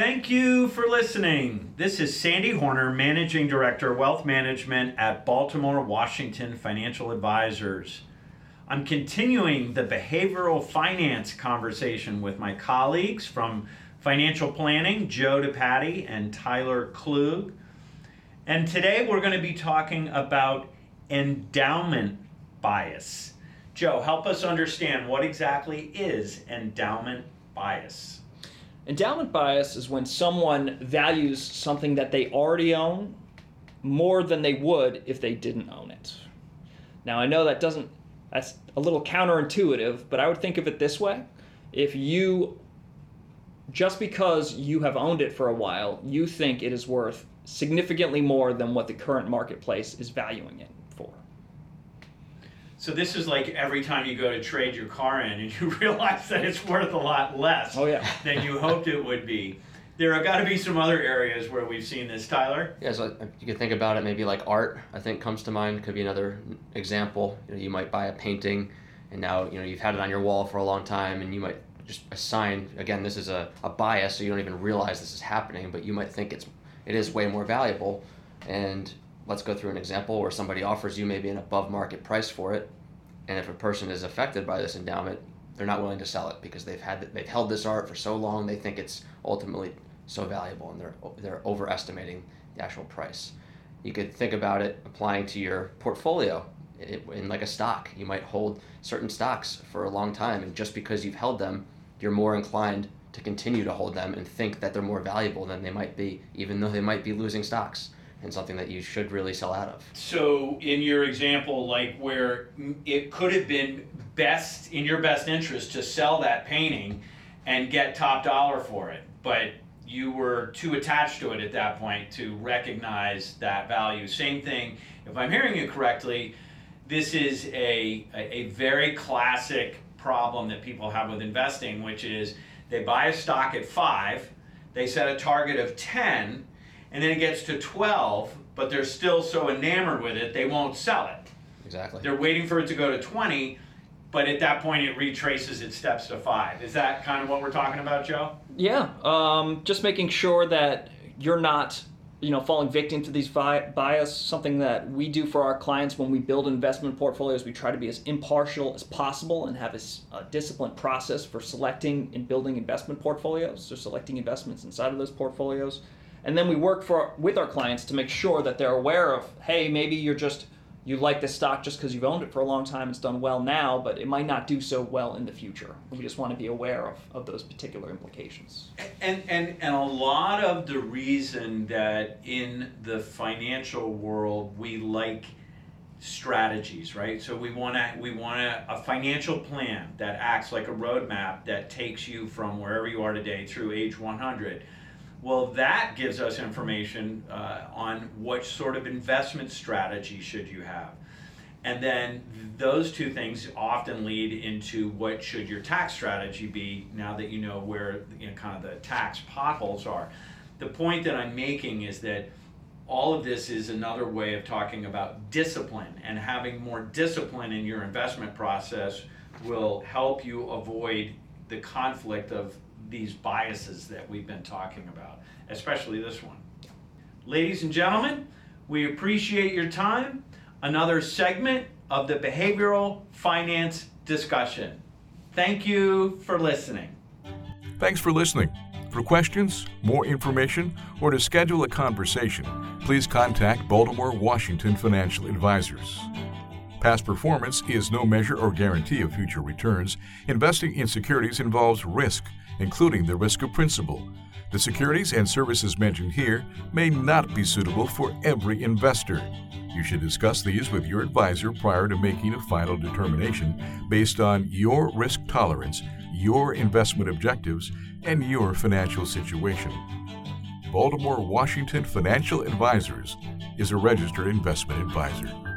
Thank you for listening. This is Sandy Hornor, Managing Director, Wealth Management at Baltimore Washington Financial Advisors. I'm continuing the behavioral finance conversation with my colleagues from financial planning, Joe DePatie and Tyler Kluge. And today we're going to be talking about endowment bias. Joe, help us understand what exactly is endowment bias. Endowment bias is when someone values something that they already own more than they would if they didn't own it. Now, I know that doesn't, that's a little counterintuitive, but I would think of it this way. If you, just because you have owned it for a while, you think it is worth significantly more than what the current marketplace is valuing it. So this is like every time you go to trade your car in and you realize that it's worth a lot less Oh, yeah. than you hoped it would be. There have got to be some other areas where we've seen this, Tyler. Yeah, so uh, you could think about it maybe like art. I think comes to mind. Could be another example. You, know, you might buy a painting, and now you know you've had it on your wall for a long time, and you might just assign. Again, this is a, a bias, so you don't even realize this is happening, but you might think it's it is way more valuable. And let's go through an example where somebody offers you maybe an above market price for it, and if a person is affected by this endowment, they're not willing to sell it because they've had they've held this art for so long. They think it's ultimately so valuable, and they're they're overestimating the actual price. You could think about it applying to your portfolio it, in like a stock. You might hold certain stocks for a long time, and just because you've held them, you're more inclined to continue to hold them and think that they're more valuable than they might be, even though they might be losing stocks and something that you should really sell out of. So in your example, like where it could have been best in your best interest to sell that painting and get top dollar for it, but you were too attached to it at that point to recognize that value. Same thing, if I'm hearing you correctly, this is a, a, very classic problem that people have with investing, which is they buy a stock at five, they set a target of 10, and then it gets to 12, but they're still so enamored with it, they won't sell it. Exactly. They're waiting for it to go to 20, but at that point it retraces its steps to five. Is that kind of what we're talking about, Joe? Yeah, um, just making sure that you're not, you know, falling victim to these bias. Something that we do for our clients when we build investment portfolios, we try to be as impartial as possible and have a disciplined process for selecting and building investment portfolios. So selecting investments inside of those portfolios, and then we work for with our clients to make sure that they're aware of, hey, maybe you're just you like this stock just because you've owned it for a long time, it's done well now, but it might not do so well in the future. We just want to be aware of, of those particular implications. And, and, and a lot of the reason that in the financial world we like strategies, right? So we want to we want a, a financial plan that acts like a roadmap that takes you from wherever you are today through age 100. Well, that gives us information uh, on what sort of investment strategy should you have. And then those two things often lead into what should your tax strategy be now that you know where you know, kind of the tax potholes are. The point that I'm making is that all of this is another way of talking about discipline and having more discipline in your investment process will help you avoid the conflict of these biases that we've been talking about, especially this one. Ladies and gentlemen, we appreciate your time. Another segment of the behavioral finance discussion. Thank you for listening. Thanks for listening. For questions, more information, or to schedule a conversation, please contact Baltimore Washington Financial Advisors. Past performance is no measure or guarantee of future returns. Investing in securities involves risk, including the risk of principal. The securities and services mentioned here may not be suitable for every investor. You should discuss these with your advisor prior to making a final determination based on your risk tolerance, your investment objectives, and your financial situation. Baltimore Washington Financial Advisors is a registered investment advisor.